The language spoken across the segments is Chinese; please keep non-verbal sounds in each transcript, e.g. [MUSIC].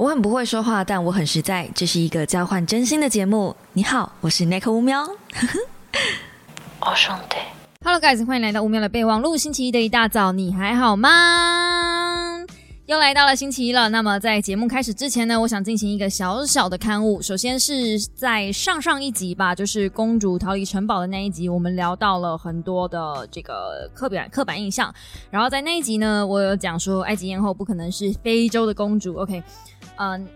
我很不会说话，但我很实在。这是一个交换真心的节目。你好，我是 Nick 乌喵。[LAUGHS] 我，兄弟。Hello guys，欢迎来到乌喵的备忘录。星期一的一大早，你还好吗？又来到了星期一了。那么在节目开始之前呢，我想进行一个小小的刊物。首先是在上上一集吧，就是公主逃离城堡的那一集，我们聊到了很多的这个刻板刻板印象。然后在那一集呢，我有讲说埃及艳后不可能是非洲的公主。OK。嗯，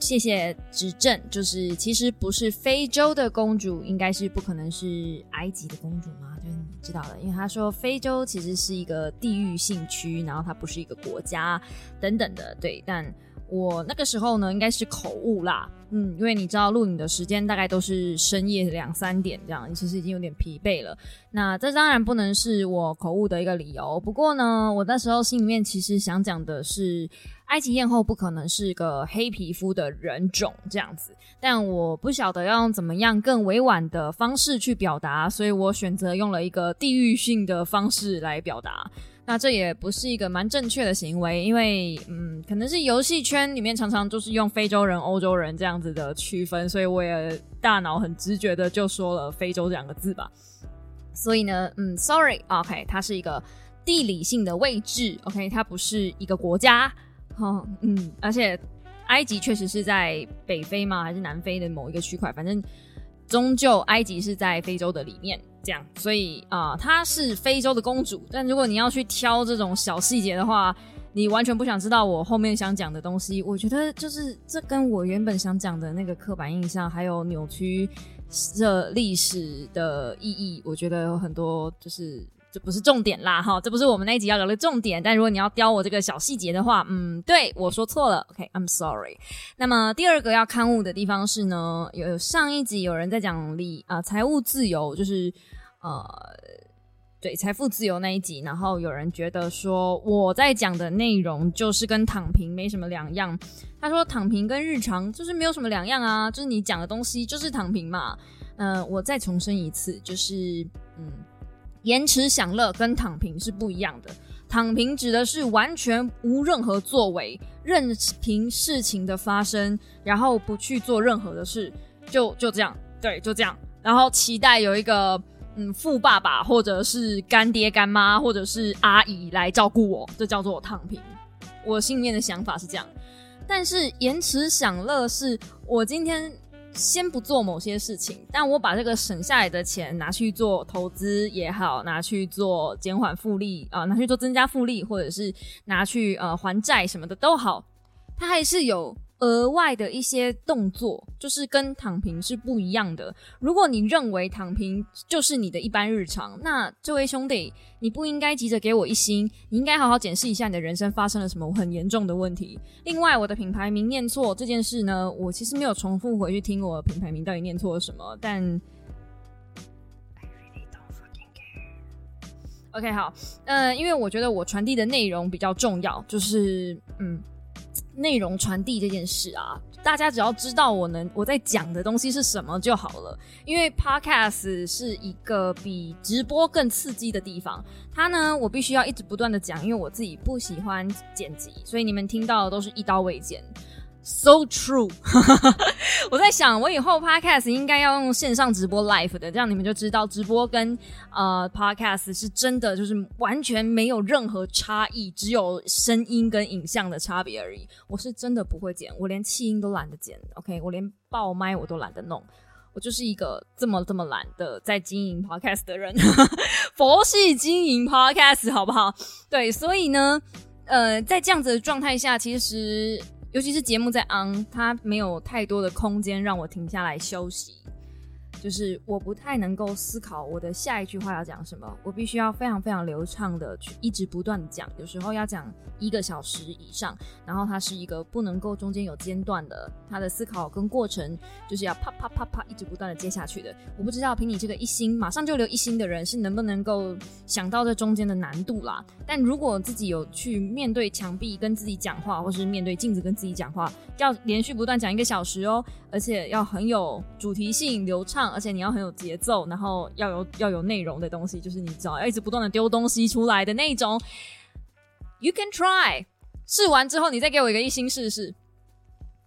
谢谢指正，就是其实不是非洲的公主，应该是不可能是埃及的公主吗？就是你知道的，因为他说非洲其实是一个地域性区，然后它不是一个国家等等的，对，但。我那个时候呢，应该是口误啦，嗯，因为你知道录影的时间大概都是深夜两三点这样，其实已经有点疲惫了。那这当然不能是我口误的一个理由。不过呢，我那时候心里面其实想讲的是，埃及艳后不可能是个黑皮肤的人种这样子，但我不晓得要用怎么样更委婉的方式去表达，所以我选择用了一个地域性的方式来表达。那这也不是一个蛮正确的行为，因为嗯，可能是游戏圈里面常常就是用非洲人、欧洲人这样子的区分，所以我也大脑很直觉的就说了非洲这两个字吧。所以呢，嗯，sorry，OK，它是一个地理性的位置，OK，它不是一个国家，哈，嗯，而且埃及确实是在北非吗？还是南非的某一个区块？反正终究埃及是在非洲的里面。这样，所以啊，她是非洲的公主。但如果你要去挑这种小细节的话，你完全不想知道我后面想讲的东西。我觉得就是这跟我原本想讲的那个刻板印象，还有扭曲的历史的意义，我觉得有很多就是这不是重点啦，哈，这不是我们那一集要聊的重点。但如果你要雕我这个小细节的话，嗯，对我说错了，OK，I'm sorry。那么第二个要刊物的地方是呢，有上一集有人在讲理啊，财务自由就是。呃，对，财富自由那一集，然后有人觉得说我在讲的内容就是跟躺平没什么两样。他说躺平跟日常就是没有什么两样啊，就是你讲的东西就是躺平嘛。嗯，我再重申一次，就是嗯，延迟享乐跟躺平是不一样的。躺平指的是完全无任何作为，任凭事情的发生，然后不去做任何的事，就就这样，对，就这样，然后期待有一个。嗯，富爸爸或者是干爹干妈或者是阿姨来照顾我，这叫做躺平。我心里面的想法是这样，但是延迟享乐是我今天先不做某些事情，但我把这个省下来的钱拿去做投资也好，拿去做减缓复利啊，拿去做增加复利，或者是拿去呃还债什么的都好，它还是有。额外的一些动作，就是跟躺平是不一样的。如果你认为躺平就是你的一般日常，那这位兄弟，你不应该急着给我一星，你应该好好检视一下你的人生发生了什么很严重的问题。另外，我的品牌名念错这件事呢，我其实没有重复回去听我品牌名到底念错了什么，但 OK，好，嗯，因为我觉得我传递的内容比较重要，就是嗯。内容传递这件事啊，大家只要知道我能我在讲的东西是什么就好了。因为 Podcast 是一个比直播更刺激的地方，它呢我必须要一直不断的讲，因为我自己不喜欢剪辑，所以你们听到的都是一刀未剪。So true，[LAUGHS] 我在想，我以后 podcast 应该要用线上直播 live 的，这样你们就知道直播跟呃 podcast 是真的就是完全没有任何差异，只有声音跟影像的差别而已。我是真的不会剪，我连气音都懒得剪。OK，我连爆麦我都懒得弄，我就是一个这么这么懒的在经营 podcast 的人，佛系经营 podcast 好不好？对，所以呢，呃，在这样子的状态下，其实。尤其是节目在 on，它没有太多的空间让我停下来休息。就是我不太能够思考我的下一句话要讲什么，我必须要非常非常流畅的去一直不断讲，有时候要讲一个小时以上，然后它是一个不能够中间有间断的，它的思考跟过程就是要啪啪啪啪一直不断的接下去的。我不知道凭你这个一心马上就留一心的人是能不能够想到这中间的难度啦。但如果自己有去面对墙壁跟自己讲话，或是面对镜子跟自己讲话，要连续不断讲一个小时哦，而且要很有主题性、流畅。而且你要很有节奏，然后要有要有内容的东西，就是你知道要一直不断的丢东西出来的那种。You can try，试完之后你再给我一个一星试试。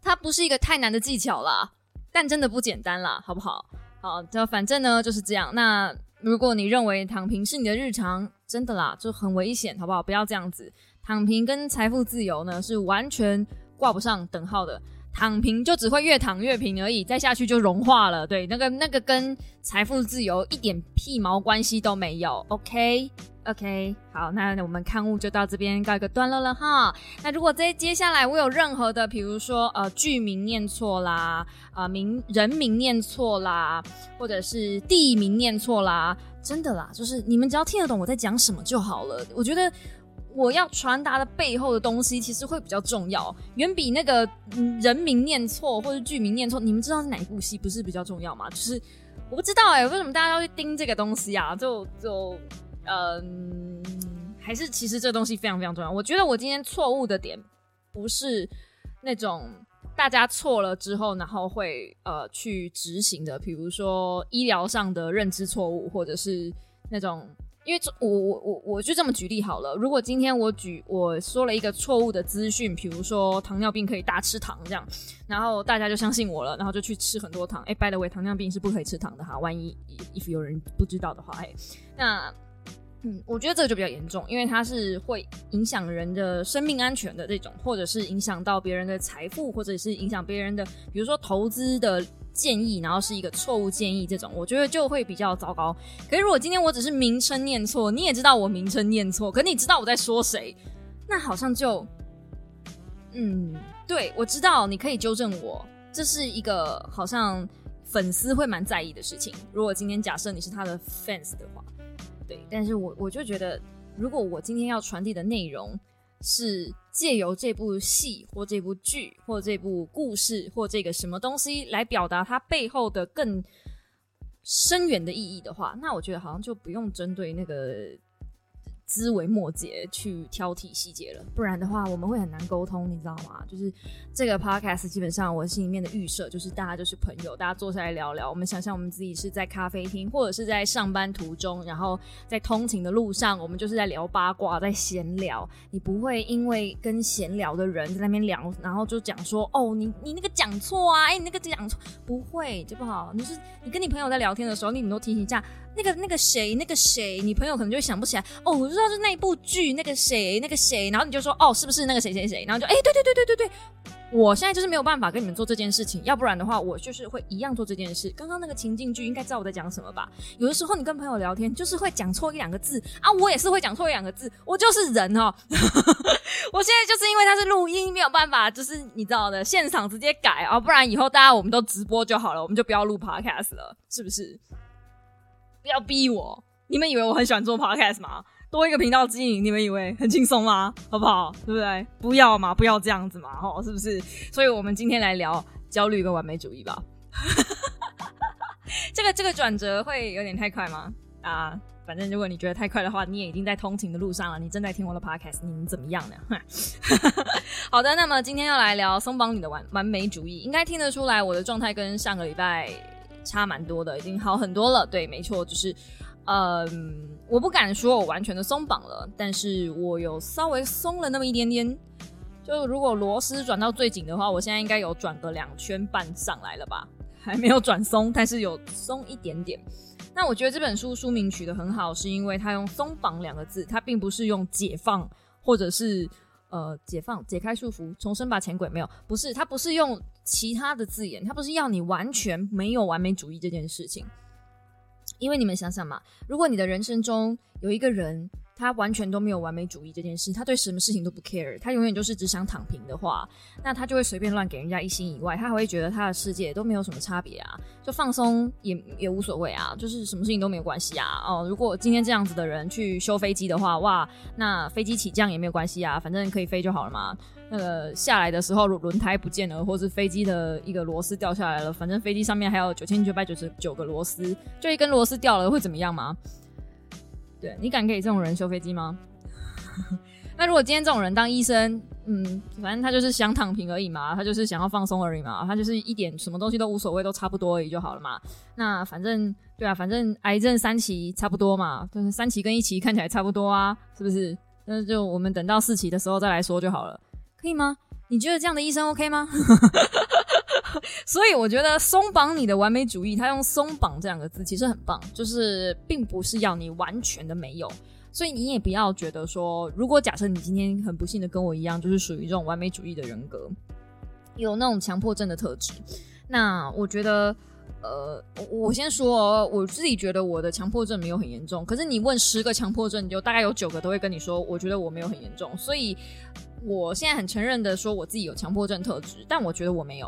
它不是一个太难的技巧啦，但真的不简单啦，好不好？好，就反正呢就是这样。那如果你认为躺平是你的日常，真的啦，就很危险，好不好？不要这样子。躺平跟财富自由呢是完全挂不上等号的。躺平就只会越躺越平而已，再下去就融化了。对，那个那个跟财富自由一点屁毛关系都没有。OK。OK，好，那我们刊物就到这边告一个段落了哈。那如果在接下来我有任何的，比如说呃剧名念错啦，啊名人名念错啦，或者是地名念错啦，真的啦，就是你们只要听得懂我在讲什么就好了。我觉得我要传达的背后的东西其实会比较重要，远比那个人名念错或者剧名念错，你们知道是哪一部戏不是比较重要吗？就是我不知道哎，为什么大家要去盯这个东西啊？就就。嗯，还是其实这东西非常非常重要。我觉得我今天错误的点不是那种大家错了之后，然后会呃去执行的，比如说医疗上的认知错误，或者是那种，因为这我我我我就这么举例好了。如果今天我举我说了一个错误的资讯，比如说糖尿病可以大吃糖这样，然后大家就相信我了，然后就去吃很多糖。哎，by the way，糖尿病是不可以吃糖的哈。万一 if 有人不知道的话，哎，那。嗯，我觉得这个就比较严重，因为它是会影响人的生命安全的这种，或者是影响到别人的财富，或者是影响别人的，比如说投资的建议，然后是一个错误建议，这种我觉得就会比较糟糕。可是如果今天我只是名称念错，你也知道我名称念错，可你知道我在说谁，那好像就，嗯，对我知道你可以纠正我，这是一个好像粉丝会蛮在意的事情。如果今天假设你是他的 fans 的话。对，但是我我就觉得，如果我今天要传递的内容是借由这部戏或这部剧或这部故事或这个什么东西来表达它背后的更深远的意义的话，那我觉得好像就不用针对那个。枝微末节去挑剔细节了，不然的话我们会很难沟通，你知道吗？就是这个 podcast 基本上我心里面的预设就是大家就是朋友，大家坐下来聊聊。我们想象我们自己是在咖啡厅，或者是在上班途中，然后在通勤的路上，我们就是在聊八卦，在闲聊。你不会因为跟闲聊的人在那边聊，然后就讲说哦，你你那个讲错啊，哎，你那个讲错，不会就不好。你是你跟你朋友在聊天的时候，你你都提醒一下。那个那个谁，那个谁，你朋友可能就会想不起来哦。我知道是那部剧，那个谁，那个谁，然后你就说哦，是不是那个谁谁谁？然后就哎，对对对对对对，我现在就是没有办法跟你们做这件事情，要不然的话，我就是会一样做这件事。刚刚那个情境剧应该知道我在讲什么吧？有的时候你跟朋友聊天，就是会讲错一两个字啊，我也是会讲错一两个字，我就是人哦。[LAUGHS] 我现在就是因为它是录音，没有办法，就是你知道的，现场直接改啊，不然以后大家我们都直播就好了，我们就不要录 podcast 了，是不是？不要逼我！你们以为我很喜欢做 podcast 吗？多一个频道经营，你们以为很轻松吗？好不好？对不对？不要嘛，不要这样子嘛，吼，是不是？所以我们今天来聊焦虑跟完美主义吧。[LAUGHS] 这个这个转折会有点太快吗？啊，反正如果你觉得太快的话，你也已经在通勤的路上了，你正在听我的 podcast，你们怎么样呢？[LAUGHS] 好的，那么今天要来聊松绑你的完完美主义，应该听得出来我的状态跟上个礼拜。差蛮多的，已经好很多了。对，没错，就是，嗯，我不敢说我完全的松绑了，但是我有稍微松了那么一点点。就如果螺丝转到最紧的话，我现在应该有转个两圈半上来了吧？还没有转松，但是有松一点点。那我觉得这本书书名取得很好，是因为它用“松绑”两个字，它并不是用解放或者是。呃，解放、解开束缚、重生吧，前轨没有，不是，他不是用其他的字眼，他不是要你完全没有完美主义这件事情。因为你们想想嘛，如果你的人生中有一个人。他完全都没有完美主义这件事，他对什么事情都不 care，他永远就是只想躺平的话，那他就会随便乱给人家一星以外，他还会觉得他的世界都没有什么差别啊，就放松也也无所谓啊，就是什么事情都没有关系啊。哦，如果今天这样子的人去修飞机的话，哇，那飞机起降也没有关系啊，反正可以飞就好了嘛。那个下来的时候轮胎不见了，或是飞机的一个螺丝掉下来了，反正飞机上面还有九千九百九十九个螺丝，就一根螺丝掉了会怎么样吗？对你敢给这种人修飞机吗？[LAUGHS] 那如果今天这种人当医生，嗯，反正他就是想躺平而已嘛，他就是想要放松而已嘛，他就是一点什么东西都无所谓，都差不多而已就好了嘛。那反正对啊，反正癌症三期差不多嘛，就是三期跟一期看起来差不多啊，是不是？那就我们等到四期的时候再来说就好了，可以吗？你觉得这样的医生 OK 吗？[LAUGHS] 所以我觉得松绑你的完美主义，他用“松绑”这两个字其实很棒，就是并不是要你完全的没有。所以你也不要觉得说，如果假设你今天很不幸的跟我一样，就是属于这种完美主义的人格，有那种强迫症的特质，那我觉得。呃，我先说，我自己觉得我的强迫症没有很严重。可是你问十个强迫症，你就大概有九个都会跟你说，我觉得我没有很严重。所以我现在很承认的说，我自己有强迫症特质，但我觉得我没有。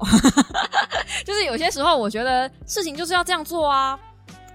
[LAUGHS] 就是有些时候，我觉得事情就是要这样做啊，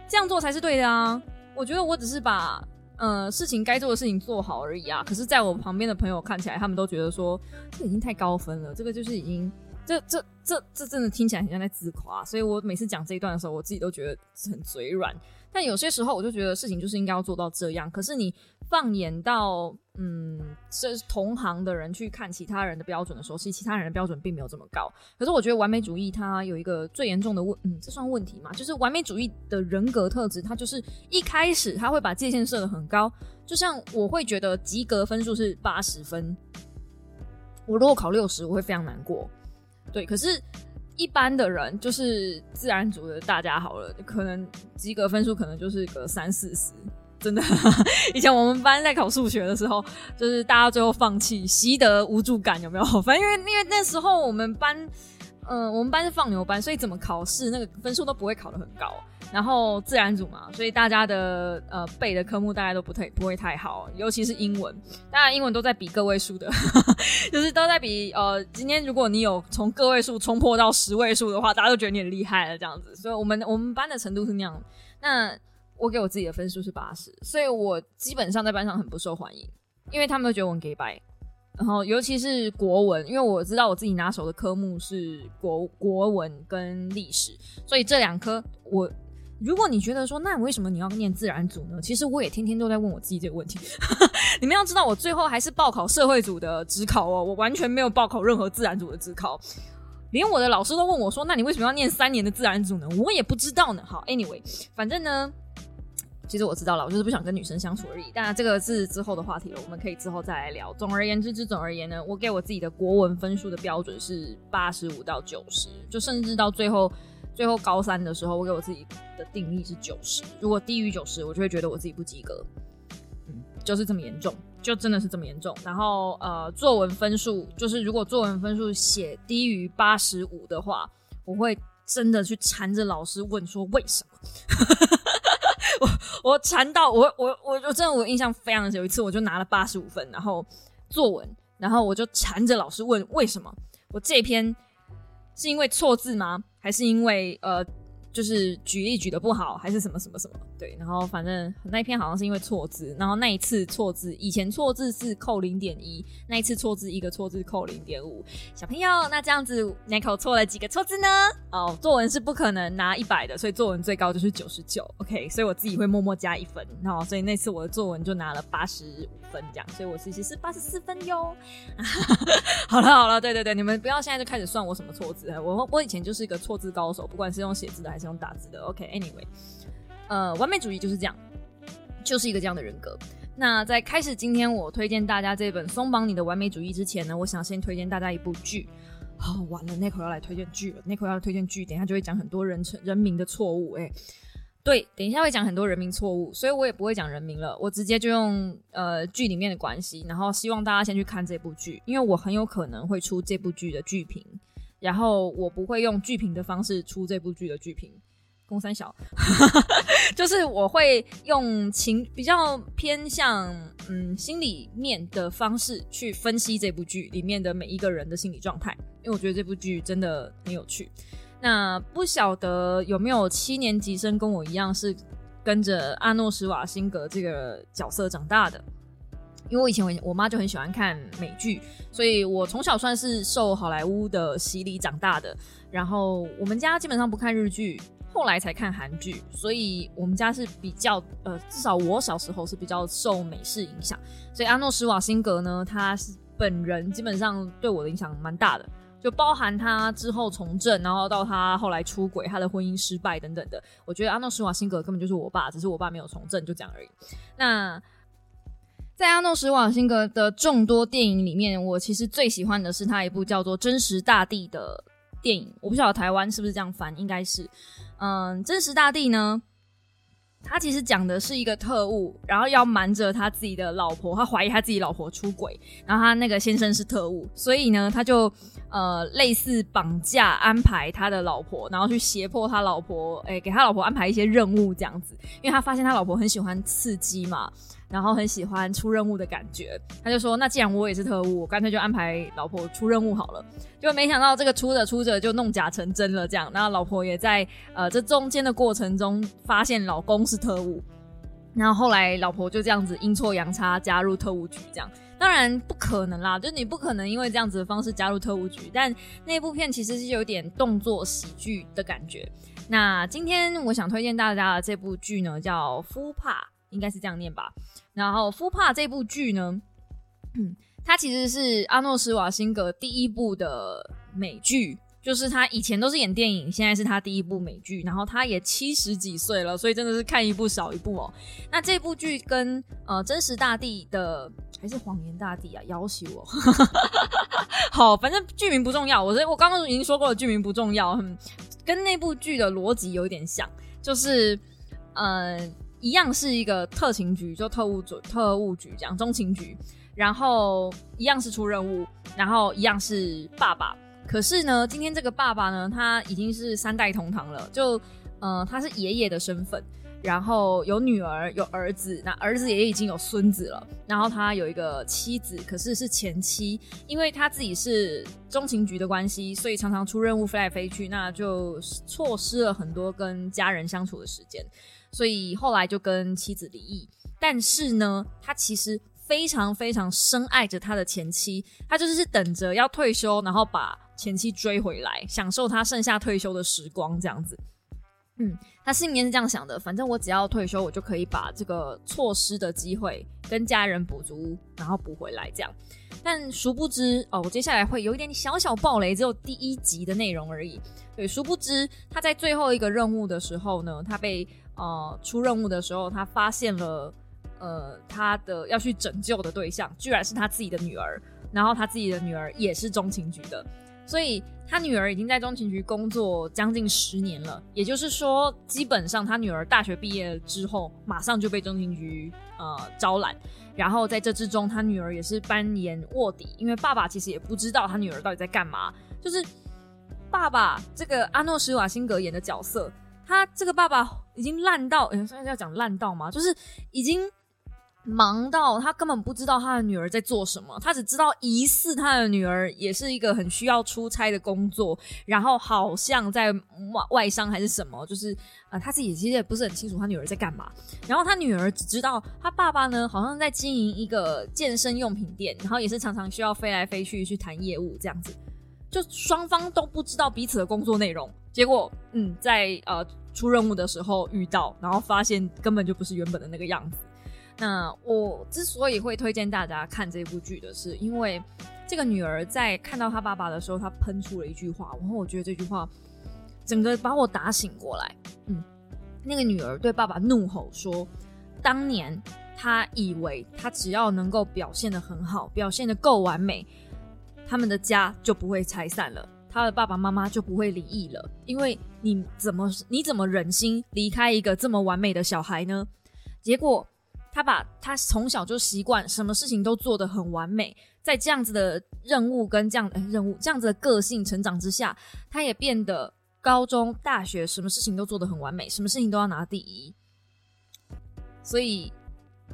这样做才是对的啊。我觉得我只是把呃事情该做的事情做好而已啊。可是在我旁边的朋友看起来，他们都觉得说，这已经太高分了，这个就是已经。这这这这真的听起来很像在自夸，所以我每次讲这一段的时候，我自己都觉得很嘴软。但有些时候，我就觉得事情就是应该要做到这样。可是你放眼到嗯，这同行的人去看其他人的标准的时候，其实其他人的标准并没有这么高。可是我觉得完美主义它有一个最严重的问，嗯，这算问题吗？就是完美主义的人格特质，它就是一开始他会把界限设的很高。就像我会觉得及格分数是八十分，我如果考六十，我会非常难过。对，可是，一般的人就是自然组的大家好了，可能及格分数可能就是个三四十，真的。以前我们班在考数学的时候，就是大家最后放弃，习得无助感，有没有？反正因为因为那时候我们班，嗯，我们班是放牛班，所以怎么考试那个分数都不会考得很高。然后自然组嘛，所以大家的呃背的科目大家都不太不会太好，尤其是英文，当然英文都在比个位数的，[LAUGHS] 就是都在比呃，今天如果你有从个位数冲破到十位数的话，大家都觉得你很厉害了这样子。所以我们我们班的程度是那样。那我给我自己的分数是八十，所以我基本上在班上很不受欢迎，因为他们都觉得我很 gay 白。然后尤其是国文，因为我知道我自己拿手的科目是国国文跟历史，所以这两科我。如果你觉得说，那为什么你要念自然组呢？其实我也天天都在问我自己这个问题。[LAUGHS] 你们要知道，我最后还是报考社会组的职考哦，我完全没有报考任何自然组的职考。连我的老师都问我说：“那你为什么要念三年的自然组呢？”我也不知道呢。好，anyway，反正呢，其实我知道了，我就是不想跟女生相处而已。当然，这个是之后的话题了，我们可以之后再来聊。总而言之，之总而言呢，我给我自己的国文分数的标准是八十五到九十，就甚至到最后。最后高三的时候，我给我自己的定义是九十。如果低于九十，我就会觉得我自己不及格。嗯，就是这么严重，就真的是这么严重。然后呃，作文分数就是如果作文分数写低于八十五的话，我会真的去缠着老师问说为什么。[LAUGHS] 我 [LAUGHS] 我缠到我我我我真的我印象非常有一次我就拿了八十五分，然后作文，然后我就缠着老师问为什么我这篇是因为错字吗？还是因为呃。就是举例举的不好，还是什么什么什么？对，然后反正那一篇好像是因为错字，然后那一次错字，以前错字是扣零点一，那一次错字一个错字扣零点五。小朋友，那这样子 n i c o 错了几个错字呢？哦，作文是不可能拿一百的，所以作文最高就是九十九。OK，所以我自己会默默加一分，然后所以那次我的作文就拿了八十五分，这样，所以我其实是八十四分哟。[LAUGHS] 好了好了，对对对，你们不要现在就开始算我什么错字，我我以前就是一个错字高手，不管是用写字的还是。是用打字的，OK，Anyway，呃，完美主义就是这样，就是一个这样的人格。那在开始今天我推荐大家这本《松绑你的完美主义》之前呢，我想先推荐大家一部剧。好，完了，那口要来推荐剧了，那口要推荐剧，等一下就会讲很多人称人名的错误。哎，对，等一下会讲很多人名错误，所以我也不会讲人名了，我直接就用呃剧里面的关系，然后希望大家先去看这部剧，因为我很有可能会出这部剧的剧评。然后我不会用剧评的方式出这部剧的剧评，公三小，[LAUGHS] 就是我会用情比较偏向嗯心里面的方式去分析这部剧里面的每一个人的心理状态，因为我觉得这部剧真的很有趣。那不晓得有没有七年级生跟我一样是跟着阿诺施瓦辛格这个角色长大的？因为我以前我我妈就很喜欢看美剧，所以我从小算是受好莱坞的洗礼长大的。然后我们家基本上不看日剧，后来才看韩剧，所以我们家是比较呃，至少我小时候是比较受美式影响。所以阿诺施瓦辛格呢，他是本人基本上对我的影响蛮大的，就包含他之后从政，然后到他后来出轨，他的婚姻失败等等的。我觉得阿诺施瓦辛格根本就是我爸，只是我爸没有从政，就这样而已。那。在阿诺·施瓦辛格的众多电影里面，我其实最喜欢的是他一部叫做《真实大地》的电影。我不晓得台湾是不是这样翻，应该是。嗯，《真实大地》呢？他其实讲的是一个特务，然后要瞒着他自己的老婆，他怀疑他自己老婆出轨，然后他那个先生是特务，所以呢，他就呃类似绑架安排他的老婆，然后去胁迫他老婆，哎，给他老婆安排一些任务这样子，因为他发现他老婆很喜欢刺激嘛。然后很喜欢出任务的感觉，他就说：“那既然我也是特务，我干脆就安排老婆出任务好了。”就没想到这个出着出着就弄假成真了，这样。那老婆也在呃这中间的过程中发现老公是特务，然后后来老婆就这样子阴错阳差加入特务局，这样。当然不可能啦，就你不可能因为这样子的方式加入特务局。但那部片其实是有点动作喜剧的感觉。那今天我想推荐大家的这部剧呢，叫《夫帕》，应该是这样念吧。然后《夫帕》这部剧呢，它其实是阿诺·施瓦辛格第一部的美剧，就是他以前都是演电影，现在是他第一部美剧。然后他也七十几岁了，所以真的是看一部少一部哦。那这部剧跟呃《真实大地》的还是《谎言大地》啊，要挟我。[LAUGHS] 好，反正剧名不重要，我我刚刚已经说过了，剧名不重要，跟那部剧的逻辑有点像，就是嗯。一样是一个特勤局，就特务组、特务局这样，中情局。然后一样是出任务，然后一样是爸爸。可是呢，今天这个爸爸呢，他已经是三代同堂了，就呃，他是爷爷的身份。然后有女儿，有儿子，那儿子也已经有孙子了。然后他有一个妻子，可是是前妻，因为他自己是中情局的关系，所以常常出任务飞来飞去，那就错失了很多跟家人相处的时间。所以后来就跟妻子离异，但是呢，他其实非常非常深爱着他的前妻，他就是等着要退休，然后把前妻追回来，享受他剩下退休的时光，这样子。嗯，他心里面是这样想的，反正我只要退休，我就可以把这个错失的机会跟家人补足，然后补回来这样。但殊不知哦，我接下来会有一点小小暴雷，只有第一集的内容而已。对，殊不知他在最后一个任务的时候呢，他被。呃，出任务的时候，他发现了，呃，他的要去拯救的对象居然是他自己的女儿，然后他自己的女儿也是中情局的，所以他女儿已经在中情局工作将近十年了，也就是说，基本上他女儿大学毕业之后，马上就被中情局呃招揽，然后在这之中，他女儿也是扮演卧底，因为爸爸其实也不知道他女儿到底在干嘛，就是爸爸这个阿诺·施瓦辛格演的角色。他这个爸爸已经烂到，哎，算是要讲烂到吗？就是已经忙到他根本不知道他的女儿在做什么，他只知道疑似他的女儿也是一个很需要出差的工作，然后好像在外外商还是什么，就是呃他自己其实也不是很清楚他女儿在干嘛。然后他女儿只知道他爸爸呢好像在经营一个健身用品店，然后也是常常需要飞来飞去去谈业务这样子，就双方都不知道彼此的工作内容。结果，嗯，在呃出任务的时候遇到，然后发现根本就不是原本的那个样子。那我之所以会推荐大家看这部剧的是，因为这个女儿在看到她爸爸的时候，她喷出了一句话，然后我觉得这句话整个把我打醒过来。嗯，那个女儿对爸爸怒吼说：“当年她以为她只要能够表现的很好，表现的够完美，他们的家就不会拆散了。”他的爸爸妈妈就不会离异了，因为你怎么你怎么忍心离开一个这么完美的小孩呢？结果他把他从小就习惯什么事情都做得很完美，在这样子的任务跟这样任务这样子的个性成长之下，他也变得高中大学什么事情都做得很完美，什么事情都要拿第一。所以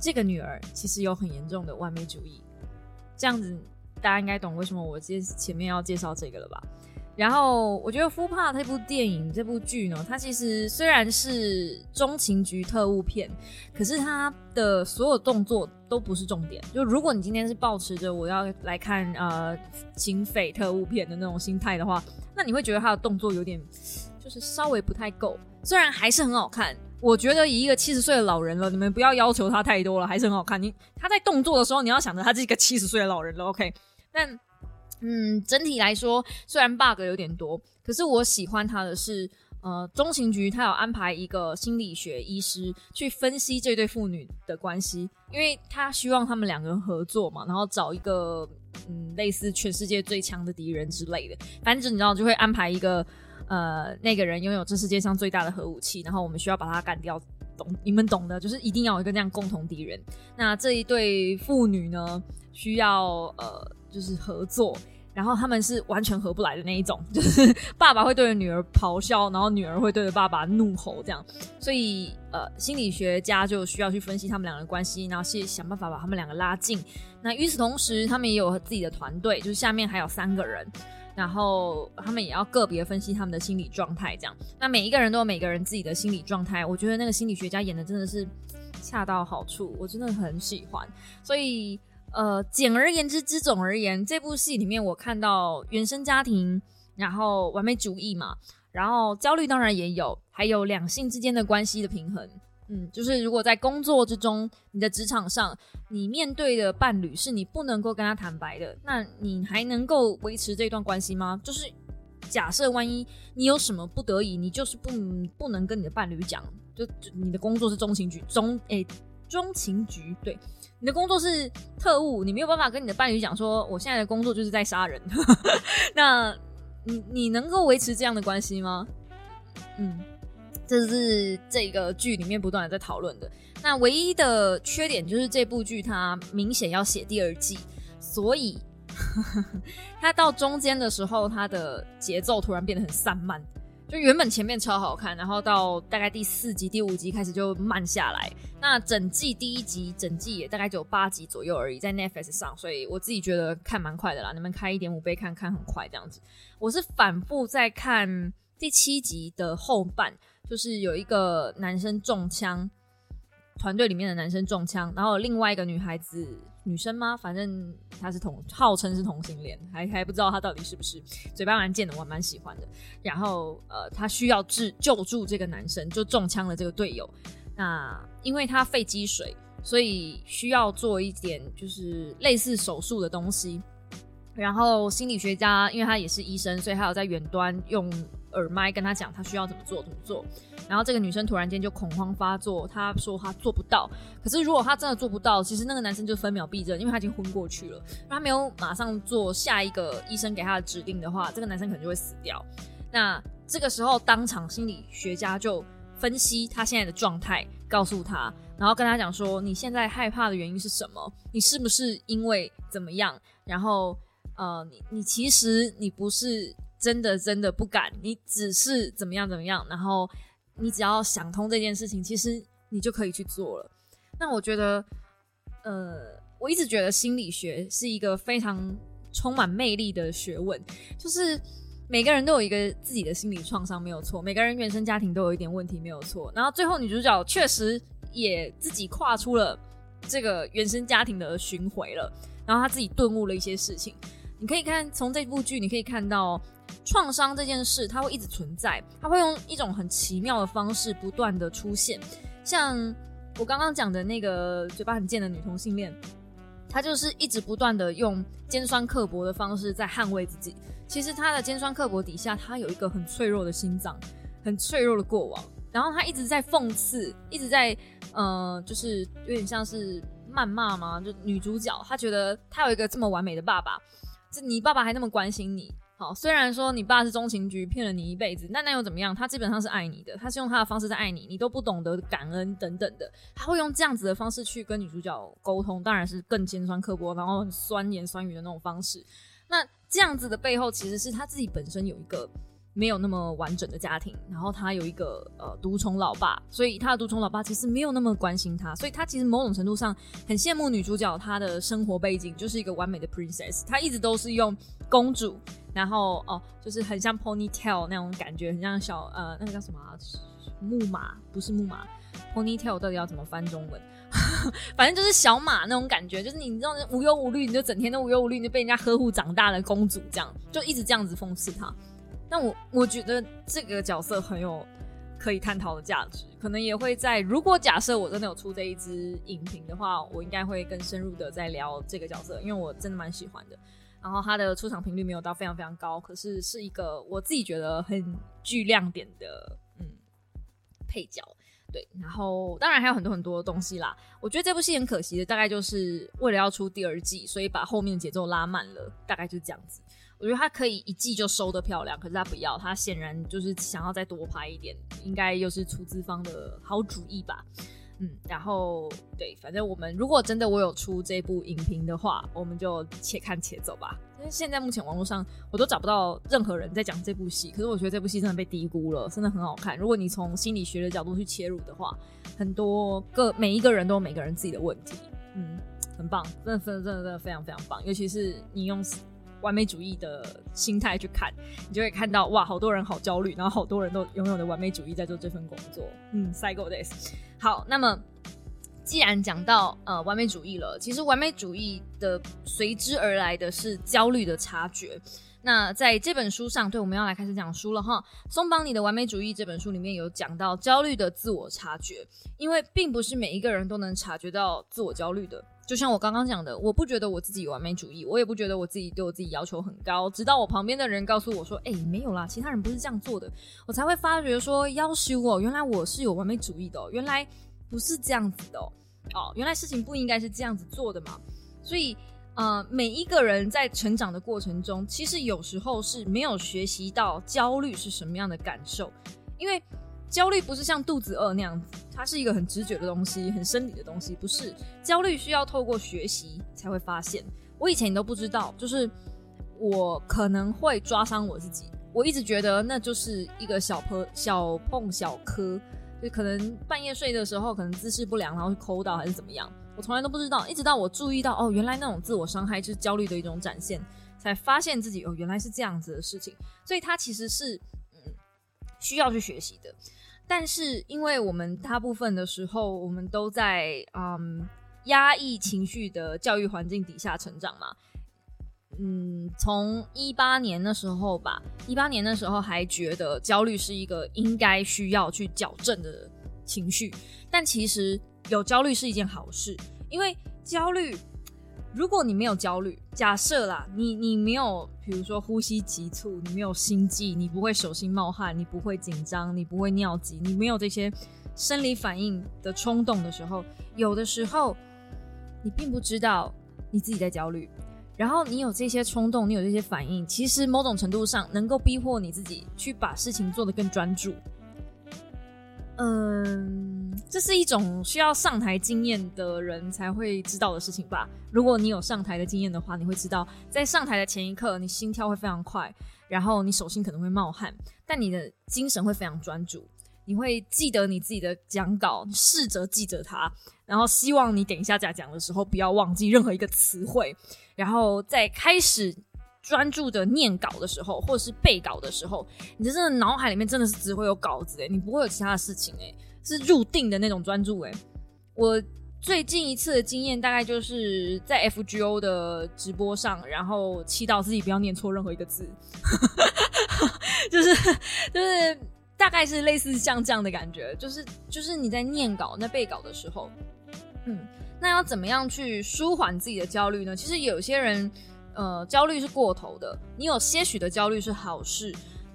这个女儿其实有很严重的完美主义，这样子大家应该懂为什么我接前面要介绍这个了吧？然后我觉得《夫帕》这部电影、这部剧呢，它其实虽然是中情局特务片，可是它的所有动作都不是重点。就如果你今天是抱持着我要来看呃警匪特务片的那种心态的话，那你会觉得它的动作有点就是稍微不太够。虽然还是很好看，我觉得以一个七十岁的老人了，你们不要要求他太多了，还是很好看。你他在动作的时候，你要想着他是一个七十岁的老人了，OK？但嗯，整体来说，虽然 bug 有点多，可是我喜欢它的是，呃，中情局他有安排一个心理学医师去分析这对父女的关系，因为他希望他们两个人合作嘛，然后找一个嗯类似全世界最强的敌人之类的，反正你知道就会安排一个呃那个人拥有这世界上最大的核武器，然后我们需要把他干掉。懂你们懂的，就是一定要有一个那样共同敌人。那这一对父女呢，需要呃，就是合作，然后他们是完全合不来的那一种，[LAUGHS] 就是爸爸会对着女儿咆哮，然后女儿会对着爸爸怒吼，这样。所以呃，心理学家就需要去分析他们两个的关系，然后去想办法把他们两个拉近。那与此同时，他们也有自己的团队，就是下面还有三个人。然后他们也要个别分析他们的心理状态，这样。那每一个人都有每个人自己的心理状态，我觉得那个心理学家演的真的是恰到好处，我真的很喜欢。所以，呃，简而言之，之总而言，这部戏里面我看到原生家庭，然后完美主义嘛，然后焦虑当然也有，还有两性之间的关系的平衡。嗯，就是如果在工作之中，你的职场上，你面对的伴侣是你不能够跟他坦白的，那你还能够维持这段关系吗？就是假设万一你有什么不得已，你就是不不能跟你的伴侣讲，就你的工作是中情局中诶中情局，对，你的工作是特务，你没有办法跟你的伴侣讲说，我现在的工作就是在杀人，[LAUGHS] 那你你能够维持这样的关系吗？嗯。这是这个剧里面不断的在讨论的。那唯一的缺点就是这部剧它明显要写第二季，所以 [LAUGHS] 它到中间的时候，它的节奏突然变得很散漫。就原本前面超好看，然后到大概第四集、第五集开始就慢下来。那整季第一集整季也大概只有八集左右而已，在 Netflix 上，所以我自己觉得看蛮快的啦。你们开一点五倍看看很快这样子。我是反复在看第七集的后半。就是有一个男生中枪，团队里面的男生中枪，然后另外一个女孩子，女生吗？反正她是同，号称是同性恋，还还不知道她到底是不是。嘴巴蛮贱的，我蛮喜欢的。然后呃，他需要治救助这个男生，就中枪的这个队友。那因为他肺积水，所以需要做一点就是类似手术的东西。然后心理学家，因为他也是医生，所以他有在远端用。耳麦跟他讲，他需要怎么做怎么做。然后这个女生突然间就恐慌发作，她说她做不到。可是如果她真的做不到，其实那个男生就分秒必争，因为他已经昏过去了。他没有马上做下一个医生给他的指令的话，这个男生可能就会死掉。那这个时候，当场心理学家就分析他现在的状态，告诉他，然后跟他讲说：你现在害怕的原因是什么？你是不是因为怎么样？然后呃，你你其实你不是。真的真的不敢，你只是怎么样怎么样，然后你只要想通这件事情，其实你就可以去做了。那我觉得，呃，我一直觉得心理学是一个非常充满魅力的学问，就是每个人都有一个自己的心理创伤，没有错；每个人原生家庭都有一点问题，没有错。然后最后女主角确实也自己跨出了这个原生家庭的巡回了，然后她自己顿悟了一些事情。你可以看从这部剧，你可以看到。创伤这件事，它会一直存在，它会用一种很奇妙的方式不断的出现。像我刚刚讲的那个嘴巴很贱的女同性恋，她就是一直不断的用尖酸刻薄的方式在捍卫自己。其实她的尖酸刻薄底下，她有一个很脆弱的心脏，很脆弱的过往。然后她一直在讽刺，一直在呃，就是有点像是谩骂嘛？就女主角，她觉得她有一个这么完美的爸爸，这你爸爸还那么关心你。好，虽然说你爸是中情局骗了你一辈子，那那又怎么样？他基本上是爱你的，他是用他的方式在爱你，你都不懂得感恩等等的，他会用这样子的方式去跟女主角沟通，当然是更尖酸刻薄，然后很酸言酸语的那种方式。那这样子的背后，其实是他自己本身有一个。没有那么完整的家庭，然后他有一个呃独宠老爸，所以他的独宠老爸其实没有那么关心他，所以他其实某种程度上很羡慕女主角她的生活背景，就是一个完美的 princess，她一直都是用公主，然后哦就是很像 ponytail 那种感觉，很像小呃那个叫什么木马，不是木马，ponytail 到底要怎么翻中文？[LAUGHS] 反正就是小马那种感觉，就是你知道无忧无虑，你就整天都无忧无虑，你就被人家呵护长大的公主这样，就一直这样子讽刺她。但我我觉得这个角色很有可以探讨的价值，可能也会在如果假设我真的有出这一支影评的话，我应该会更深入的在聊这个角色，因为我真的蛮喜欢的。然后他的出场频率没有到非常非常高，可是是一个我自己觉得很具亮点的嗯配角。对，然后当然还有很多很多东西啦。我觉得这部戏很可惜的，大概就是为了要出第二季，所以把后面节奏拉慢了，大概就是这样子。我觉得他可以一季就收的漂亮，可是他不要，他显然就是想要再多拍一点，应该又是出资方的好主意吧。嗯，然后对，反正我们如果真的我有出这部影评的话，我们就且看且走吧。因为现在目前网络上我都找不到任何人在讲这部戏，可是我觉得这部戏真的被低估了，真的很好看。如果你从心理学的角度去切入的话，很多个每一个人都有每个人自己的问题，嗯，很棒，真的真的真的真的非常非常棒。尤其是你用完美主义的心态去看，你就会看到哇，好多人好焦虑，然后好多人都拥有的完美主义在做这份工作，嗯，cycle this。好，那么既然讲到呃完美主义了，其实完美主义的随之而来的是焦虑的察觉。那在这本书上，对，我们要来开始讲书了哈。松绑你的完美主义这本书里面有讲到焦虑的自我察觉，因为并不是每一个人都能察觉到自我焦虑的。就像我刚刚讲的，我不觉得我自己完美主义，我也不觉得我自己对我自己要求很高，直到我旁边的人告诉我说：“哎，没有啦，其他人不是这样做的。”我才会发觉说：“要修哦，原来我是有完美主义的，原来不是这样子的哦，哦，原来事情不应该是这样子做的嘛。”所以。呃，每一个人在成长的过程中，其实有时候是没有学习到焦虑是什么样的感受，因为焦虑不是像肚子饿那样子，它是一个很直觉的东西，很生理的东西，不是焦虑需要透过学习才会发现。我以前你都不知道，就是我可能会抓伤我自己，我一直觉得那就是一个小碰小碰小磕，就可能半夜睡的时候，可能姿势不良，然后抠到还是怎么样。我从来都不知道，一直到我注意到哦，原来那种自我伤害是焦虑的一种展现，才发现自己哦，原来是这样子的事情。所以它其实是嗯需要去学习的。但是因为我们大部分的时候，我们都在嗯压抑情绪的教育环境底下成长嘛。嗯，从一八年那时候吧，一八年那时候还觉得焦虑是一个应该需要去矫正的情绪，但其实。有焦虑是一件好事，因为焦虑，如果你没有焦虑，假设啦，你你没有，比如说呼吸急促，你没有心悸，你不会手心冒汗，你不会紧张，你不会尿急，你没有这些生理反应的冲动的时候，有的时候你并不知道你自己在焦虑，然后你有这些冲动，你有这些反应，其实某种程度上能够逼迫你自己去把事情做得更专注。嗯，这是一种需要上台经验的人才会知道的事情吧。如果你有上台的经验的话，你会知道，在上台的前一刻，你心跳会非常快，然后你手心可能会冒汗，但你的精神会非常专注。你会记得你自己的讲稿，试着记着它，然后希望你等一下在讲的时候不要忘记任何一个词汇，然后再开始。专注的念稿的时候，或者是背稿的时候，你的真的脑海里面真的是只会有稿子哎，你不会有其他的事情哎，是入定的那种专注哎。我最近一次的经验大概就是在 FGO 的直播上，然后祈祷自己不要念错任何一个字，[LAUGHS] 就是就是大概是类似像这样的感觉，就是就是你在念稿、在背稿的时候，嗯，那要怎么样去舒缓自己的焦虑呢？其实有些人。呃，焦虑是过头的。你有些许的焦虑是好事。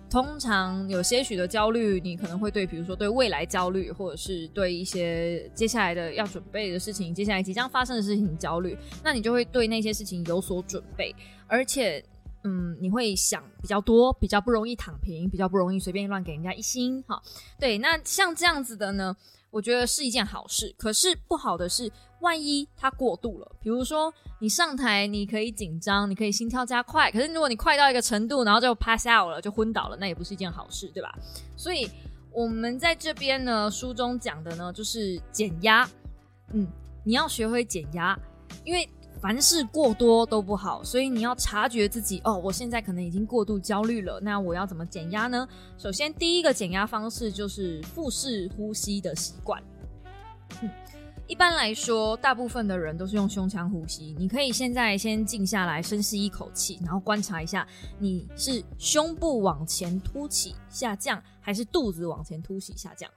通常有些许的焦虑，你可能会对，比如说对未来焦虑，或者是对一些接下来的要准备的事情，接下来即将发生的事情焦虑。那你就会对那些事情有所准备，而且，嗯，你会想比较多，比较不容易躺平，比较不容易随便乱给人家一星。哈，对。那像这样子的呢？我觉得是一件好事，可是不好的是，万一它过度了，比如说你上台，你可以紧张，你可以心跳加快，可是如果你快到一个程度，然后就 pass out 了，就昏倒了，那也不是一件好事，对吧？所以我们在这边呢，书中讲的呢，就是减压，嗯，你要学会减压，因为。凡事过多都不好，所以你要察觉自己哦，我现在可能已经过度焦虑了。那我要怎么减压呢？首先，第一个减压方式就是腹式呼吸的习惯。一般来说，大部分的人都是用胸腔呼吸。你可以现在先静下来，深吸一口气，然后观察一下，你是胸部往前凸起下降，还是肚子往前凸起下降？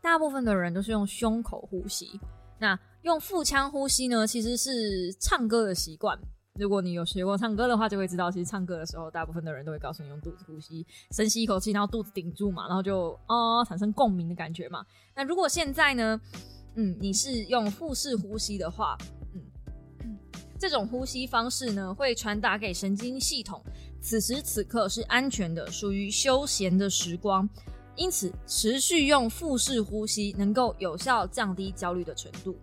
大部分的人都是用胸口呼吸。那用腹腔呼吸呢，其实是唱歌的习惯。如果你有学过唱歌的话，就会知道，其实唱歌的时候，大部分的人都会告诉你用肚子呼吸，深吸一口气，然后肚子顶住嘛，然后就哦产生共鸣的感觉嘛。那如果现在呢，嗯，你是用腹式呼吸的话，嗯，这种呼吸方式呢，会传达给神经系统，此时此刻是安全的，属于休闲的时光。因此，持续用腹式呼吸能够有效降低焦虑的程度。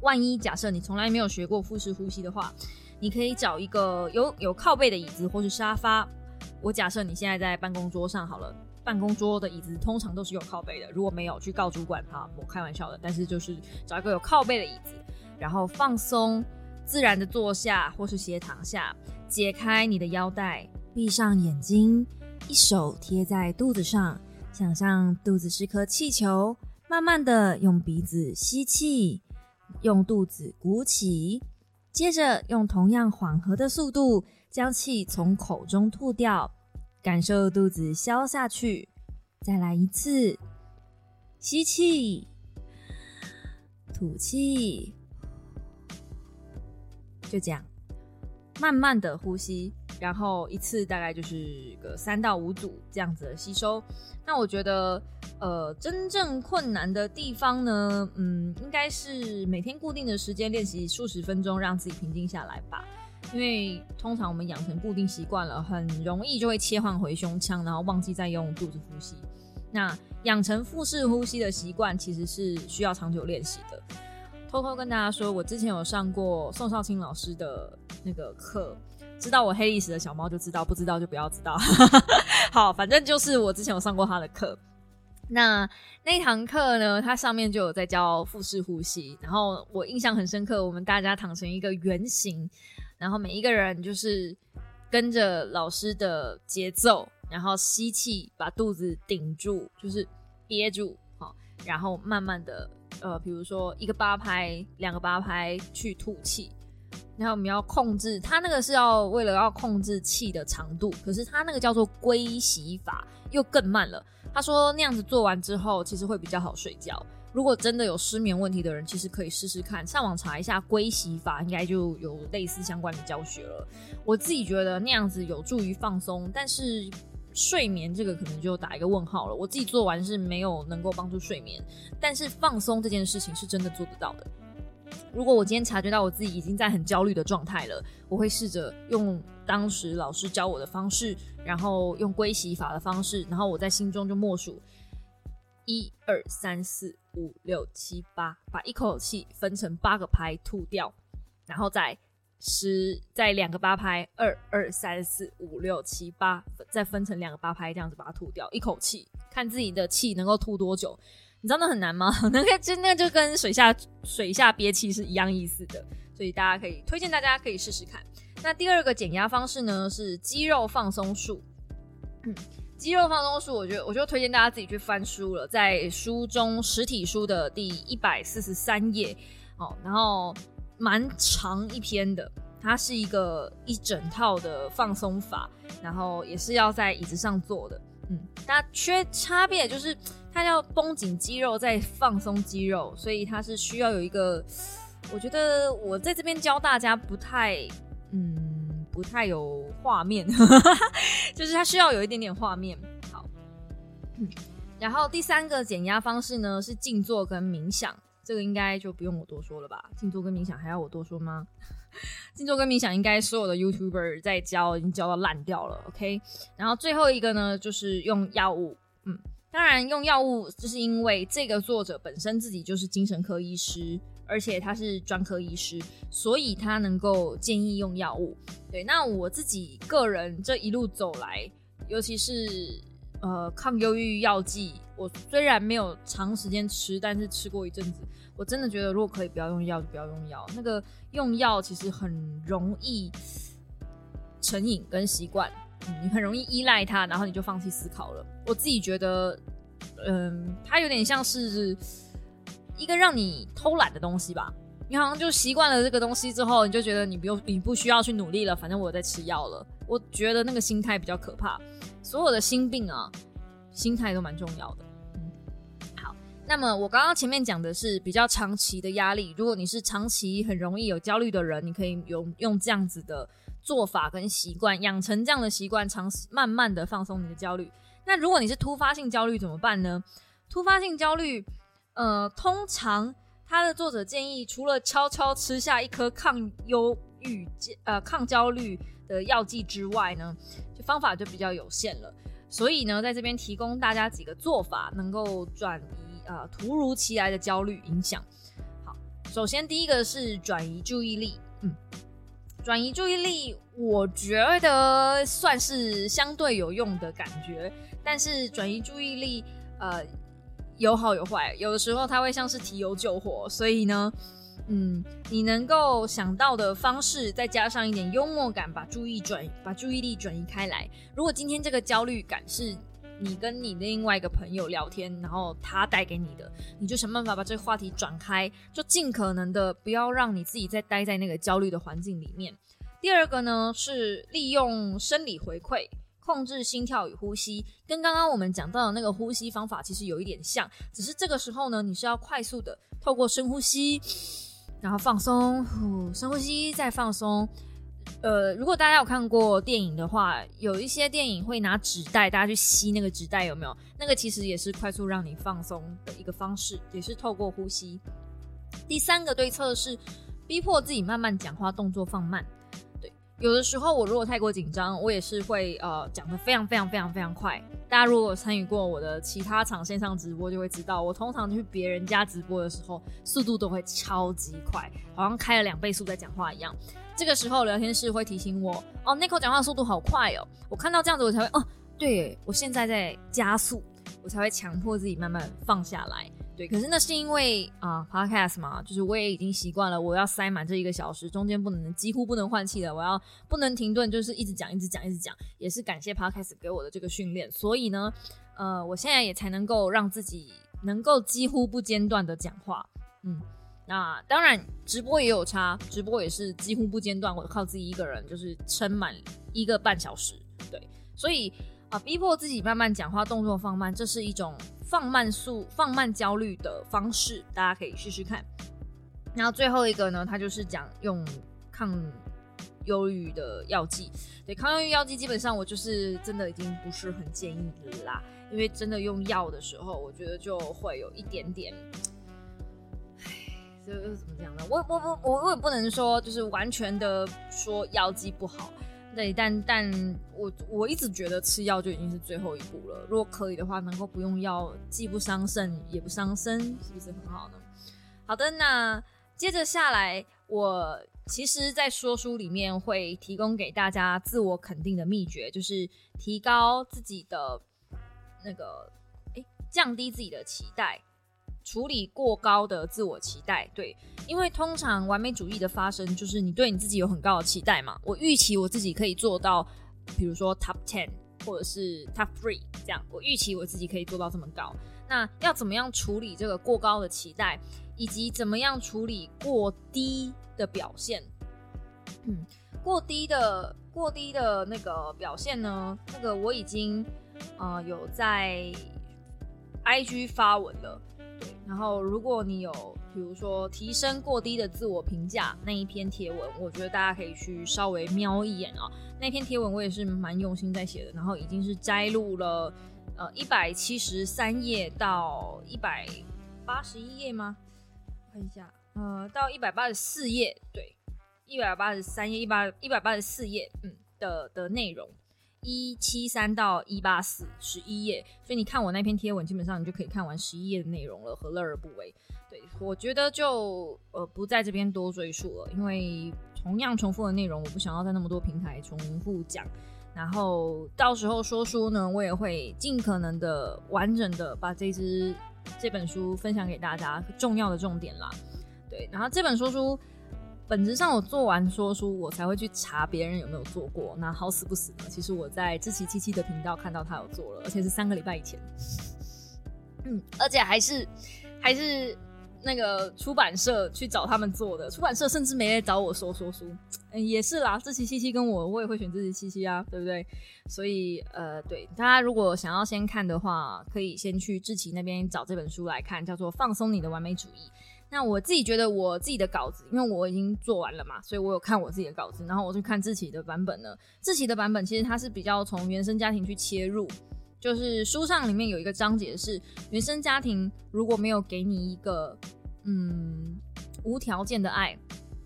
万一假设你从来没有学过腹式呼吸的话，你可以找一个有有靠背的椅子或是沙发。我假设你现在在办公桌上好了，办公桌的椅子通常都是有靠背的。如果没有，去告主管哈，我开玩笑的。但是就是找一个有靠背的椅子，然后放松，自然的坐下或是斜躺下，解开你的腰带，闭上眼睛，一手贴在肚子上，想象肚子是颗气球，慢慢的用鼻子吸气。用肚子鼓起，接着用同样缓和的速度将气从口中吐掉，感受肚子消下去。再来一次，吸气，吐气，就这样，慢慢的呼吸。然后一次大概就是个三到五组这样子的吸收。那我觉得，呃，真正困难的地方呢，嗯，应该是每天固定的时间练习数十分钟，让自己平静下来吧。因为通常我们养成固定习惯了，很容易就会切换回胸腔，然后忘记再用肚子呼吸。那养成腹式呼吸的习惯，其实是需要长久练习的。偷偷跟大家说，我之前有上过宋少卿老师的那个课。知道我黑历史的小猫就知道，不知道就不要知道。[LAUGHS] 好，反正就是我之前有上过他的课。那那堂课呢，它上面就有在教腹式呼吸，然后我印象很深刻。我们大家躺成一个圆形，然后每一个人就是跟着老师的节奏，然后吸气，把肚子顶住，就是憋住，好，然后慢慢的，呃，比如说一个八拍，两个八拍去吐气。然后我们要控制，它那个是要为了要控制气的长度，可是它那个叫做龟息法，又更慢了。他说那样子做完之后，其实会比较好睡觉。如果真的有失眠问题的人，其实可以试试看，上网查一下龟息法，应该就有类似相关的教学了。我自己觉得那样子有助于放松，但是睡眠这个可能就打一个问号了。我自己做完是没有能够帮助睡眠，但是放松这件事情是真的做得到的。如果我今天察觉到我自己已经在很焦虑的状态了，我会试着用当时老师教我的方式，然后用归习法的方式，然后我在心中就默数一二三四五六七八，把一口气分成八个拍吐掉，然后再十再两个八拍二二三四五六七八，再分成两个八拍这样子把它吐掉，一口气看自己的气能够吐多久。你知道那很难吗？[LAUGHS] 那个真的就跟水下水下憋气是一样意思的，所以大家可以推荐大家可以试试看。那第二个减压方式呢是肌肉放松术。嗯，肌肉放松术，我觉得我就推荐大家自己去翻书了，在书中实体书的第一百四十三页哦，然后蛮长一篇的，它是一个一整套的放松法，然后也是要在椅子上做的。嗯，那缺差别就是。它要绷紧肌肉，再放松肌肉，所以它是需要有一个。我觉得我在这边教大家不太，嗯，不太有画面，[LAUGHS] 就是它需要有一点点画面。好，然后第三个减压方式呢是静坐跟冥想，这个应该就不用我多说了吧？静坐跟冥想还要我多说吗？[LAUGHS] 静坐跟冥想应该所有的 YouTuber 在教已经教到烂掉了。OK，然后最后一个呢就是用药物，嗯。当然，用药物就是因为这个作者本身自己就是精神科医师，而且他是专科医师，所以他能够建议用药物。对，那我自己个人这一路走来，尤其是呃抗忧郁药剂，我虽然没有长时间吃，但是吃过一阵子，我真的觉得如果可以不要用药就不要用药。那个用药其实很容易成瘾跟习惯。你很容易依赖它，然后你就放弃思考了。我自己觉得，嗯，它有点像是一个让你偷懒的东西吧。你好像就习惯了这个东西之后，你就觉得你不用，你不需要去努力了，反正我在吃药了。我觉得那个心态比较可怕。所有的心病啊，心态都蛮重要的。好那么我刚刚前面讲的是比较长期的压力，如果你是长期很容易有焦虑的人，你可以用用这样子的做法跟习惯，养成这样的习惯，长慢慢的放松你的焦虑。那如果你是突发性焦虑怎么办呢？突发性焦虑，呃，通常他的作者建议，除了悄悄吃下一颗抗忧郁、呃抗焦虑的药剂之外呢，就方法就比较有限了。所以呢，在这边提供大家几个做法，能够转移呃突如其来的焦虑影响。好，首先第一个是转移注意力，嗯，转移注意力，我觉得算是相对有用的感觉。但是转移注意力，呃，有好有坏，有的时候它会像是提油救火，所以呢，嗯，你能够想到的方式，再加上一点幽默感，把注意转，把注意力转移开来。如果今天这个焦虑感是你跟你另外一个朋友聊天，然后他带给你的，你就想办法把这个话题转开，就尽可能的不要让你自己再待在那个焦虑的环境里面。第二个呢，是利用生理回馈。控制心跳与呼吸，跟刚刚我们讲到的那个呼吸方法其实有一点像，只是这个时候呢，你是要快速的透过深呼吸，然后放松，呼，深呼吸再放松。呃，如果大家有看过电影的话，有一些电影会拿纸袋，大家去吸那个纸袋，有没有？那个其实也是快速让你放松的一个方式，也是透过呼吸。第三个对策是逼迫自己慢慢讲话，动作放慢。有的时候，我如果太过紧张，我也是会呃讲的非常非常非常非常快。大家如果参与过我的其他场线上直播，就会知道，我通常去别人家直播的时候，速度都会超级快，好像开了两倍速在讲话一样。这个时候，聊天室会提醒我，哦，Nico 讲话速度好快哦。我看到这样子，我才会，哦，对我现在在加速，我才会强迫自己慢慢放下来。对，可是那是因为啊，podcast 嘛，就是我也已经习惯了，我要塞满这一个小时，中间不能几乎不能换气的，我要不能停顿，就是一直讲，一直讲，一直讲，也是感谢 podcast 给我的这个训练，所以呢，呃，我现在也才能够让自己能够几乎不间断的讲话，嗯，那当然直播也有差，直播也是几乎不间断，我靠自己一个人就是撑满一个半小时，对，所以。啊，逼迫自己慢慢讲话，动作放慢，这是一种放慢速、放慢焦虑的方式，大家可以试试看。然后最后一个呢，它就是讲用抗忧郁的药剂。对，抗忧郁药剂基本上我就是真的已经不是很建议啦，因为真的用药的时候，我觉得就会有一点点，唉，这怎么讲呢？我我我我我也不能说就是完全的说药剂不好。对，但但我我一直觉得吃药就已经是最后一步了。如果可以的话，能够不用药，既不伤肾也不伤身，是不是很好呢？好的，那接着下来，我其实，在说书里面会提供给大家自我肯定的秘诀，就是提高自己的那个，哎，降低自己的期待。处理过高的自我期待，对，因为通常完美主义的发生就是你对你自己有很高的期待嘛。我预期我自己可以做到，比如说 top ten 或者是 top three 这样，我预期我自己可以做到这么高。那要怎么样处理这个过高的期待，以及怎么样处理过低的表现？嗯，过低的过低的那个表现呢？那个我已经呃有在 IG 发文了。然后，如果你有比如说提升过低的自我评价那一篇贴文，我觉得大家可以去稍微瞄一眼啊。那篇贴文我也是蛮用心在写的，然后已经是摘录了呃一百七十三页到一百八十一页吗？看一下，呃，到一百八十四页，对，一百八十三页，一百一百八十四页，嗯的的内容。一七三到一八四十一页，所以你看我那篇贴文，基本上你就可以看完十一页的内容了，何乐而不为？对我觉得就呃不在这边多赘述了，因为同样重复的内容，我不想要在那么多平台重复讲。然后到时候说书呢，我也会尽可能的完整的把这支这本书分享给大家重要的重点啦。对，然后这本说书。本质上，我做完说书，我才会去查别人有没有做过。那好死不死呢？其实我在志奇七七的频道看到他有做了，而且是三个礼拜以前。嗯，而且还是还是那个出版社去找他们做的，出版社甚至没来找我说说书，嗯，也是啦。志奇七七跟我，我也会选志奇七七啊，对不对？所以呃，对大家如果想要先看的话，可以先去志奇那边找这本书来看，叫做《放松你的完美主义》。那我自己觉得我自己的稿子，因为我已经做完了嘛，所以我有看我自己的稿子，然后我去看志奇的版本呢。志奇的版本其实它是比较从原生家庭去切入。就是书上里面有一个章节是原生家庭如果没有给你一个嗯无条件的爱，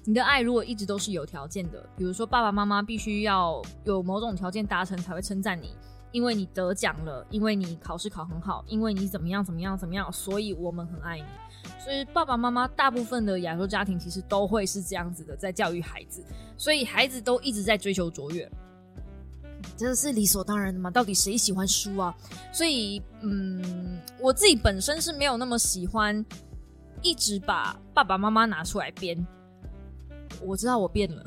你的爱如果一直都是有条件的，比如说爸爸妈妈必须要有某种条件达成才会称赞你，因为你得奖了，因为你考试考很好，因为你怎么样怎么样怎么样，所以我们很爱你。所以爸爸妈妈大部分的亚洲家庭其实都会是这样子的，在教育孩子，所以孩子都一直在追求卓越。这是理所当然的嘛？到底谁喜欢书啊？所以，嗯，我自己本身是没有那么喜欢一直把爸爸妈妈拿出来编。我知道我变了，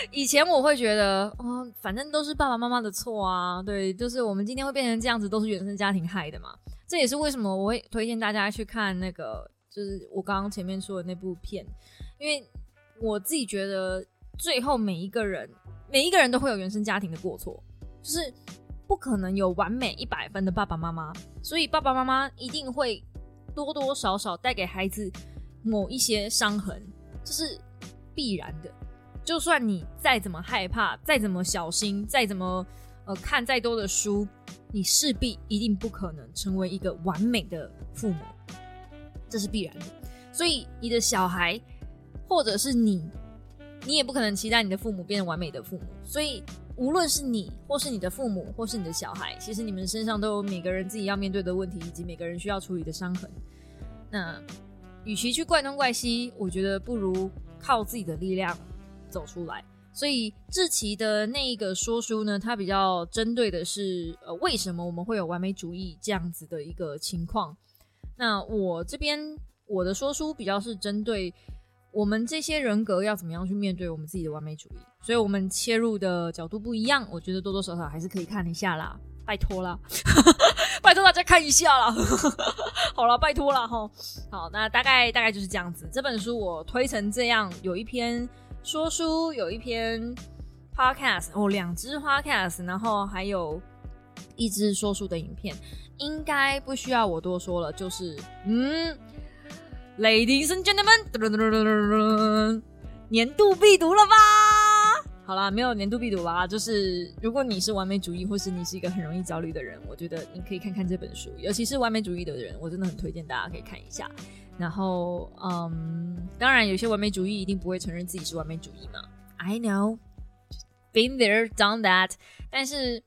[LAUGHS] 以前我会觉得，哦，反正都是爸爸妈妈的错啊，对，就是我们今天会变成这样子，都是原生家庭害的嘛。这也是为什么我会推荐大家去看那个，就是我刚刚前面说的那部片，因为我自己觉得最后每一个人。每一个人都会有原生家庭的过错，就是不可能有完美一百分的爸爸妈妈，所以爸爸妈妈一定会多多少少带给孩子某一些伤痕，这是必然的。就算你再怎么害怕，再怎么小心，再怎么呃看再多的书，你势必一定不可能成为一个完美的父母，这是必然的。所以你的小孩或者是你。你也不可能期待你的父母变成完美的父母，所以无论是你，或是你的父母，或是你的小孩，其实你们身上都有每个人自己要面对的问题，以及每个人需要处理的伤痕。那与其去怪东怪西，我觉得不如靠自己的力量走出来。所以志奇的那一个说书呢，它比较针对的是呃，为什么我们会有完美主义这样子的一个情况。那我这边我的说书比较是针对。我们这些人格要怎么样去面对我们自己的完美主义？所以，我们切入的角度不一样。我觉得多多少少还是可以看一下啦，拜托啦，拜托大家看一下啦。好了，拜托了哈。好，那大概大概就是这样子。这本书我推成这样，有一篇说书，有一篇 podcast，哦，两支 podcast，然后还有一支说书的影片，应该不需要我多说了。就是嗯。Ladies and gentlemen，年度必读了吧？好啦，没有年度必读啦。就是如果你是完美主义，或是你是一个很容易焦虑的人，我觉得你可以看看这本书。尤其是完美主义的人，我真的很推荐大家可以看一下。然后，嗯，当然有些完美主义一定不会承认自己是完美主义嘛。I know，been there, done that。但是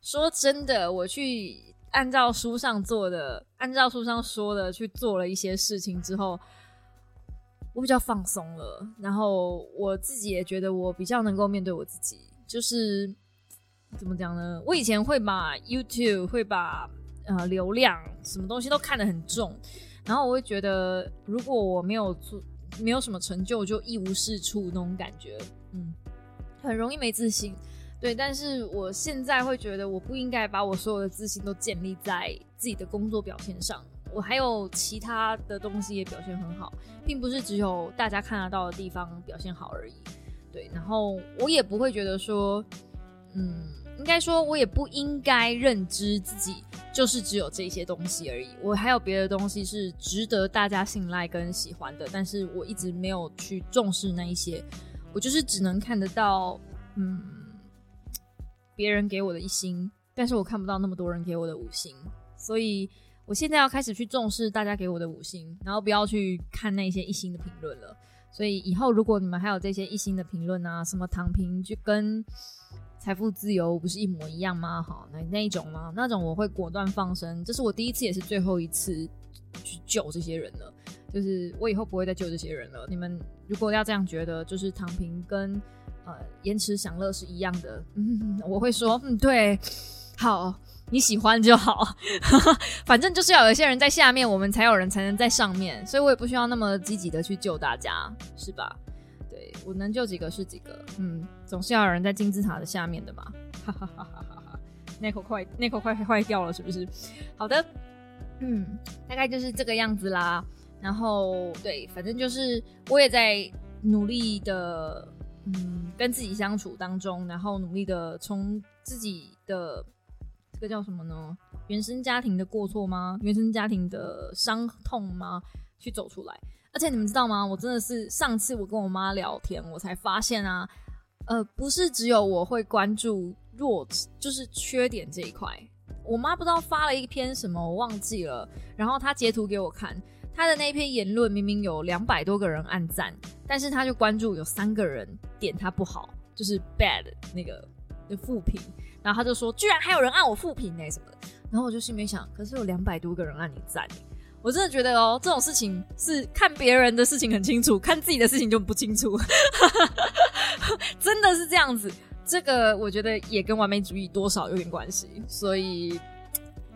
说真的，我去。按照书上做的，按照书上说的去做了一些事情之后，我比较放松了。然后我自己也觉得我比较能够面对我自己。就是怎么讲呢？我以前会把 YouTube 会把呃流量什么东西都看得很重，然后我会觉得如果我没有做没有什么成就，就一无是处那种感觉，嗯，很容易没自信。对，但是我现在会觉得，我不应该把我所有的自信都建立在自己的工作表现上。我还有其他的东西也表现很好，并不是只有大家看得到的地方表现好而已。对，然后我也不会觉得说，嗯，应该说，我也不应该认知自己就是只有这些东西而已。我还有别的东西是值得大家信赖跟喜欢的，但是我一直没有去重视那一些。我就是只能看得到，嗯。别人给我的一星，但是我看不到那么多人给我的五星，所以我现在要开始去重视大家给我的五星，然后不要去看那些一星的评论了。所以以后如果你们还有这些一星的评论啊，什么躺平就跟财富自由不是一模一样吗？好，那那一种吗？那种我会果断放生。这是我第一次也是最后一次去救这些人了，就是我以后不会再救这些人了。你们如果要这样觉得，就是躺平跟。呃，延迟享乐是一样的。嗯，我会说，嗯，对，好，你喜欢就好，[LAUGHS] 反正就是要有一些人在下面，我们才有人才能在上面，所以我也不需要那么积极的去救大家，是吧？我能救几个是几个，嗯，总是要有人在金字塔的下面的嘛。哈哈哈哈哈哈，那口快，那口快坏掉了，是不是？好的，嗯，大概就是这个样子啦。然后对，反正就是我也在努力的，嗯，跟自己相处当中，然后努力的从自己的这个叫什么呢？原生家庭的过错吗？原生家庭的伤痛吗？去走出来。而且你们知道吗？我真的是上次我跟我妈聊天，我才发现啊，呃，不是只有我会关注弱，就是缺点这一块。我妈不知道发了一篇什么，我忘记了。然后她截图给我看，她的那篇言论明明有两百多个人按赞，但是她就关注有三个人点她不好，就是 bad 那个的负评。然后她就说，居然还有人按我负评呢什么的。然后我就心里面想，可是有两百多个人按你赞，我真的觉得哦，这种事情是看别人的事情很清楚，看自己的事情就不清楚，[LAUGHS] 真的是这样子。这个我觉得也跟完美主义多少有点关系，所以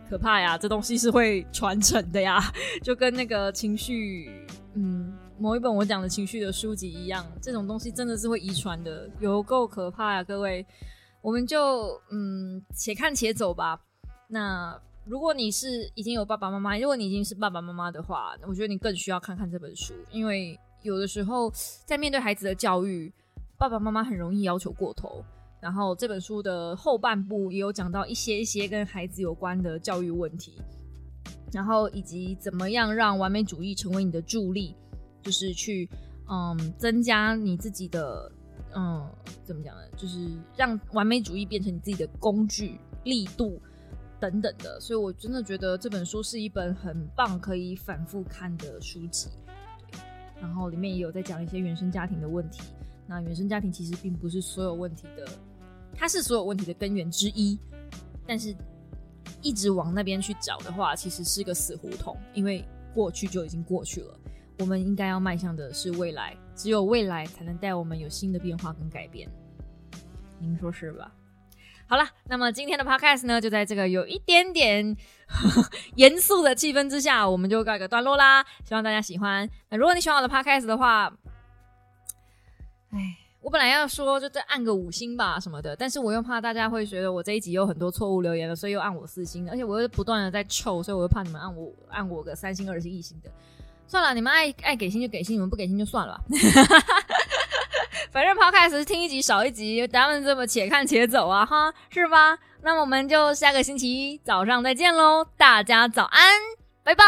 可怕呀，这东西是会传承的呀，就跟那个情绪，嗯，某一本我讲的情绪的书籍一样，这种东西真的是会遗传的，有够可怕呀，各位，我们就嗯，且看且走吧。那如果你是已经有爸爸妈妈，如果你已经是爸爸妈妈的话，我觉得你更需要看看这本书，因为有的时候在面对孩子的教育，爸爸妈妈很容易要求过头。然后这本书的后半部也有讲到一些一些跟孩子有关的教育问题，然后以及怎么样让完美主义成为你的助力，就是去嗯增加你自己的嗯怎么讲呢？就是让完美主义变成你自己的工具力度等等的。所以我真的觉得这本书是一本很棒可以反复看的书籍。然后里面也有在讲一些原生家庭的问题。那原生家庭其实并不是所有问题的。它是所有问题的根源之一，但是一直往那边去找的话，其实是个死胡同，因为过去就已经过去了。我们应该要迈向的是未来，只有未来才能带我们有新的变化跟改变。您说是吧？好了，那么今天的 podcast 呢，就在这个有一点点 [LAUGHS] 严肃的气氛之下，我们就告一个段落啦。希望大家喜欢。那如果你喜欢我的 podcast 的话，哎。我本来要说就再按个五星吧什么的，但是我又怕大家会觉得我这一集有很多错误留言了，所以又按我四星，而且我又不断的在臭，所以我又怕你们按我按我个三星、二星、一星的。算了，你们爱爱给星就给星，你们不给星就算了。[LAUGHS] 反正 Podcast 听一集少一集，咱们这么且看且走啊，哈，是吧？那我们就下个星期一早上再见喽，大家早安，拜拜。